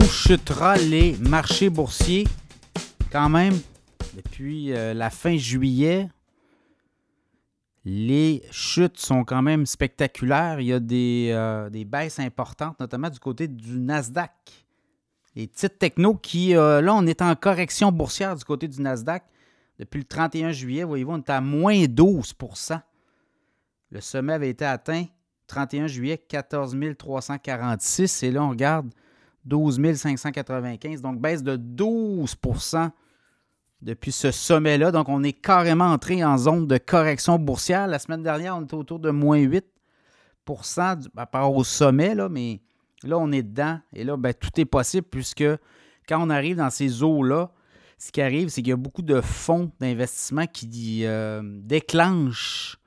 Chutera les marchés boursiers? Quand même, depuis euh, la fin juillet, les chutes sont quand même spectaculaires. Il y a des, euh, des baisses importantes, notamment du côté du Nasdaq. Les titres techno qui, euh, là, on est en correction boursière du côté du Nasdaq. Depuis le 31 juillet, voyez-vous, on est à moins 12% Le sommet avait été atteint 31 juillet, 14 346. Et là, on regarde 12 595. Donc, baisse de 12% depuis ce sommet-là. Donc, on est carrément entré en zone de correction boursière. La semaine dernière, on était autour de moins 8% par rapport au sommet, là, mais là, on est dedans. Et là, ben, tout est possible puisque quand on arrive dans ces eaux-là, ce qui arrive, c'est qu'il y a beaucoup de fonds d'investissement qui euh, déclenchent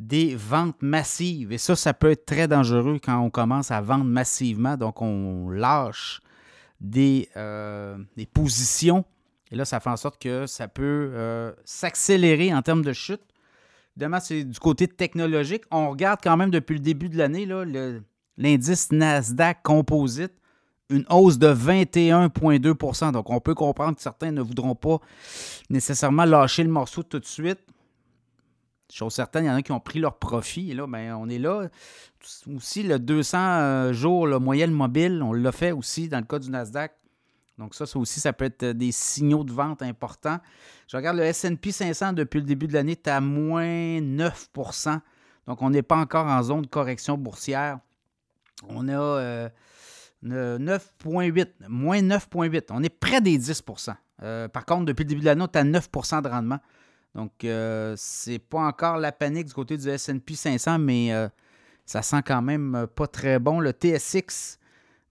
des ventes massives. Et ça, ça peut être très dangereux quand on commence à vendre massivement. Donc, on lâche des, euh, positions. Et là, ça fait en sorte que ça peut euh, s'accélérer en termes de chute. Évidemment, c'est du côté technologique. On regarde quand même depuis le début de l'année l'indice Nasdaq Composite, une hausse de 21,2% Donc, on peut comprendre que certains ne voudront pas nécessairement lâcher le morceau tout de suite. Chose certaine, il y en a qui ont pris leur profit. Et là, ben, on est là. Aussi, le 200 euh, jours, le moyenne mobile, on l'a fait aussi dans le cas du Nasdaq. Donc, ça, ça aussi, ça peut être des signaux de vente importants. Je regarde le SP 500 depuis le début de l'année, est à moins 9% Donc, on n'est pas encore en zone de correction boursière. On a 9,8, euh, moins 9,8. On est près des 10% euh, Par contre, depuis le début de l'année, est à 9% de rendement. Donc, euh, c'est pas encore la panique du côté du SP 500, mais euh, ça sent quand même pas très bon. Le TSX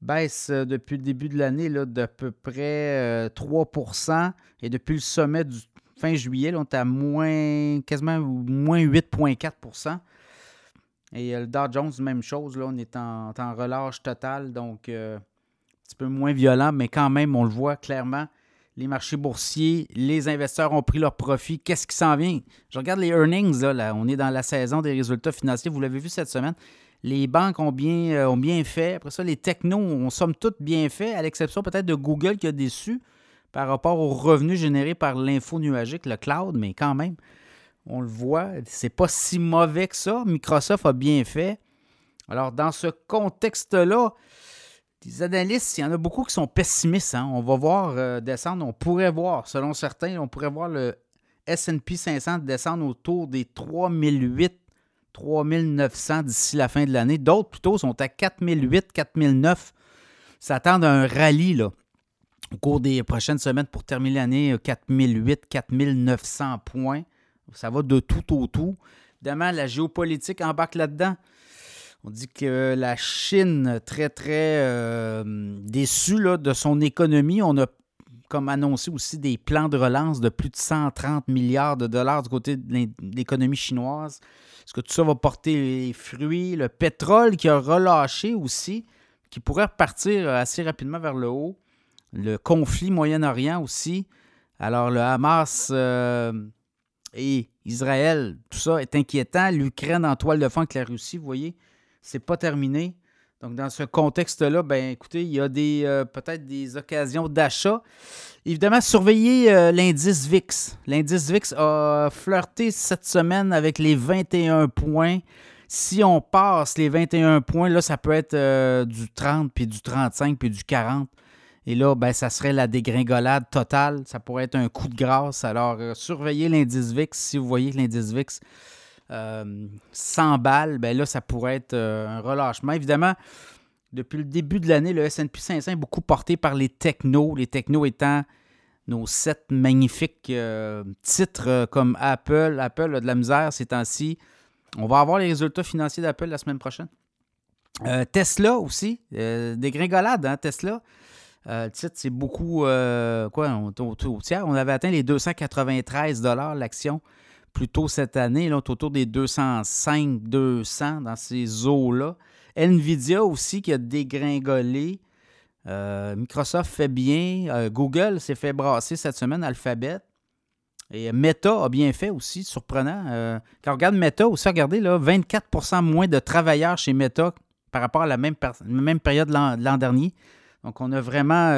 baisse euh, depuis le début de l'année d'à peu près 3% et depuis le sommet du fin juillet, on est à moins, quasiment moins 8,4% Et le Dow Jones, même chose, là, on est en, en relâche totale, donc un petit peu moins violent, mais quand même, on le voit clairement les marchés boursiers, les investisseurs ont pris leur profit. Qu'est-ce qui s'en vient? Je regarde les earnings, là, on est dans la saison des résultats financiers. Vous l'avez vu cette semaine. Les banques ont bien, euh, ont bien fait. Après ça, les technos ont somme toute bien fait, à l'exception peut-être de Google qui a déçu par rapport aux revenus générés par l'info nuagique, le cloud, mais quand même, on le voit, c'est pas si mauvais que ça. Microsoft a bien fait. Alors, dans ce contexte-là, les analystes, il y en a beaucoup qui sont pessimistes. Hein. On va voir euh, descendre, on pourrait voir, selon certains, on pourrait voir le SP 500 descendre autour des 3008, 3900 d'ici la fin de l'année. D'autres, plutôt, sont à 4008, 4009. S'attendent à un rallye là, au cours des prochaines semaines pour terminer l'année 4008, 4900 points. Ça va de tout au tout. Évidemment, la géopolitique embarque là-dedans. On dit que la Chine, très, très euh, déçue de son économie, on a comme annoncé aussi des plans de relance de plus de 130 milliards de dollars du côté de l'économie chinoise. Est-ce que tout ça va porter les fruits? Le pétrole qui a relâché aussi, qui pourrait repartir assez rapidement vers le haut. Le conflit Moyen-Orient aussi. Alors le Hamas euh, et Israël, tout ça est inquiétant. L'Ukraine en toile de fond avec la Russie, vous voyez c'est pas terminé. Donc, dans ce contexte-là, ben écoutez, il y a des euh, peut-être des occasions d'achat. Évidemment, surveillez euh, l'indice VIX. L'indice VIX a flirté cette semaine avec les 21 points. Si on passe les 21 points, là, ça peut être euh, du 30, puis du 35, puis du 40. Et là, ben, ça serait la dégringolade totale. Ça pourrait être un coup de grâce. Alors, surveillez l'indice VIX si vous voyez que l'indice VIX 100 balles, ben là, ça pourrait être euh, un relâchement. Évidemment, depuis le début de l'année, le S&P 500 est beaucoup porté par les technos, les technos étant nos sept magnifiques euh, titres euh, comme Apple. Apple a de la misère ces temps-ci. On va avoir les résultats financiers d'Apple la semaine prochaine. Tesla aussi, des gringolades, hein, Tesla. le titre, c'est beaucoup, quoi, on, au tiers. On avait atteint les 293 l'action plus tôt cette année, autour des 205, 200 dans ces eaux-là. Nvidia aussi qui a dégringolé. Euh, Microsoft fait bien. Euh, Google s'est fait brasser cette semaine, Alphabet. Et Meta a bien fait aussi, surprenant. Euh, quand on regarde Meta aussi, regardez, là, 24% moins de travailleurs chez Meta par rapport à la même, même période de l'an dernier. Donc, on a vraiment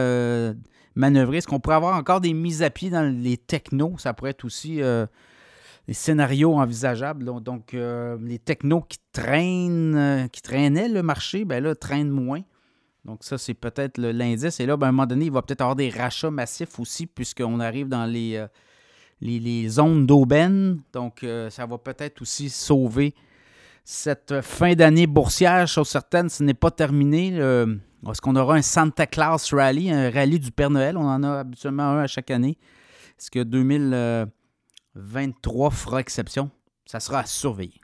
manœuvré. Est-ce qu'on pourrait avoir encore des mises à pied dans les technos? Ça pourrait être aussi euh, des scénarios envisageables. Donc, euh, les technos qui traînent, qui traînaient le marché, ben là, traînent moins. Donc, ça, c'est peut-être l'indice. Et là, ben, à un moment donné, il va peut-être avoir des rachats massifs aussi, puisqu'on arrive dans les, les, zones d'aubaine. Donc, ça va peut-être aussi sauver cette fin d'année boursière. Chose certaine, ce n'est pas terminé. Est-ce qu'on aura un Santa Claus Rally, un rallye du Père Noël? On en a habituellement un à chaque année. Est-ce que 2023 fera exception? Ça sera à surveiller.